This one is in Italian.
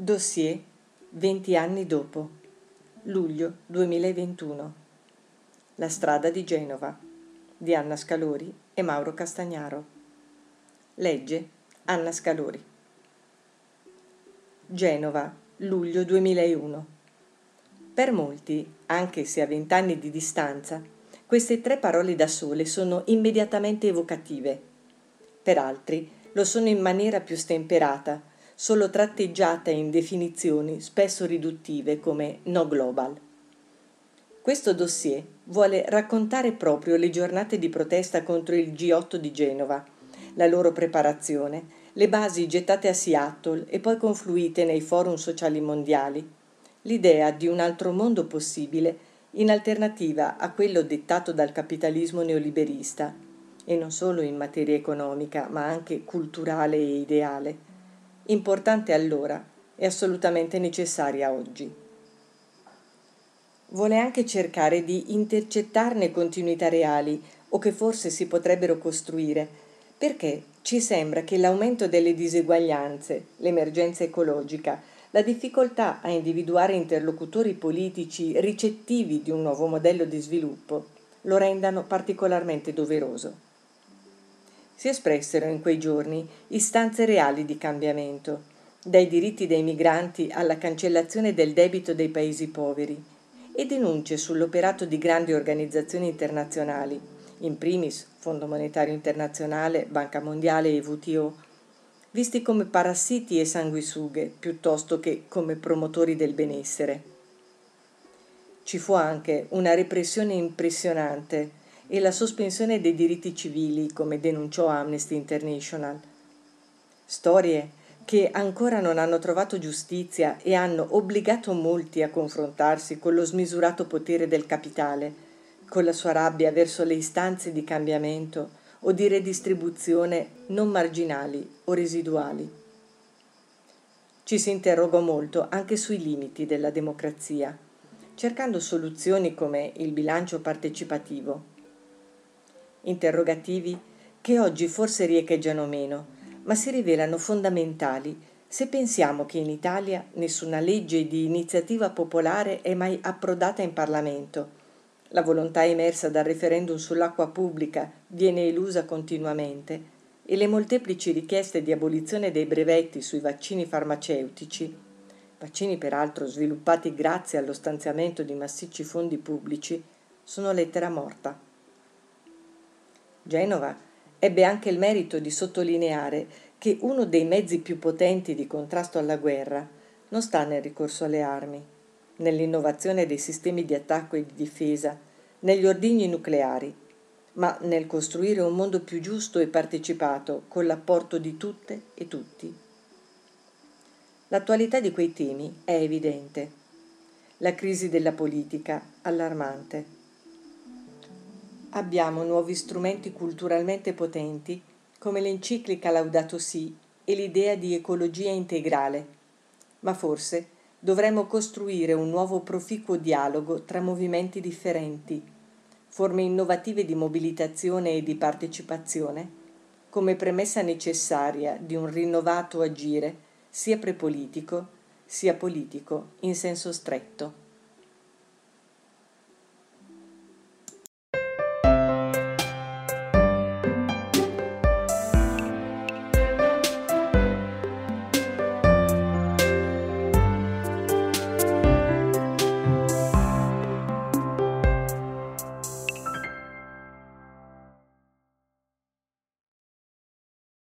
Dossier 20 anni dopo. Luglio 2021. La strada di Genova di Anna Scalori e Mauro Castagnaro. Legge Anna Scalori. Genova, luglio 2001. Per molti, anche se a vent'anni di distanza, queste tre parole da sole sono immediatamente evocative. Per altri lo sono in maniera più stemperata solo tratteggiata in definizioni spesso riduttive come no global. Questo dossier vuole raccontare proprio le giornate di protesta contro il G8 di Genova, la loro preparazione, le basi gettate a Seattle e poi confluite nei forum sociali mondiali, l'idea di un altro mondo possibile in alternativa a quello dettato dal capitalismo neoliberista, e non solo in materia economica, ma anche culturale e ideale importante allora e assolutamente necessaria oggi. Vuole anche cercare di intercettarne continuità reali o che forse si potrebbero costruire, perché ci sembra che l'aumento delle diseguaglianze, l'emergenza ecologica, la difficoltà a individuare interlocutori politici ricettivi di un nuovo modello di sviluppo lo rendano particolarmente doveroso si espressero in quei giorni istanze reali di cambiamento, dai diritti dei migranti alla cancellazione del debito dei paesi poveri, e denunce sull'operato di grandi organizzazioni internazionali, in primis Fondo Monetario Internazionale, Banca Mondiale e WTO, visti come parassiti e sanguisughe piuttosto che come promotori del benessere. Ci fu anche una repressione impressionante e la sospensione dei diritti civili, come denunciò Amnesty International. Storie che ancora non hanno trovato giustizia e hanno obbligato molti a confrontarsi con lo smisurato potere del capitale, con la sua rabbia verso le istanze di cambiamento o di redistribuzione non marginali o residuali. Ci si interrogò molto anche sui limiti della democrazia, cercando soluzioni come il bilancio partecipativo interrogativi che oggi forse riecheggiano meno, ma si rivelano fondamentali se pensiamo che in Italia nessuna legge di iniziativa popolare è mai approdata in Parlamento. La volontà emersa dal referendum sull'acqua pubblica viene elusa continuamente e le molteplici richieste di abolizione dei brevetti sui vaccini farmaceutici, vaccini peraltro sviluppati grazie allo stanziamento di massicci fondi pubblici, sono lettera morta. Genova ebbe anche il merito di sottolineare che uno dei mezzi più potenti di contrasto alla guerra non sta nel ricorso alle armi, nell'innovazione dei sistemi di attacco e di difesa, negli ordigni nucleari, ma nel costruire un mondo più giusto e partecipato con l'apporto di tutte e tutti. L'attualità di quei temi è evidente. La crisi della politica allarmante abbiamo nuovi strumenti culturalmente potenti come l'enciclica Laudato Si e l'idea di ecologia integrale, ma forse dovremmo costruire un nuovo proficuo dialogo tra movimenti differenti, forme innovative di mobilitazione e di partecipazione, come premessa necessaria di un rinnovato agire sia prepolitico sia politico in senso stretto.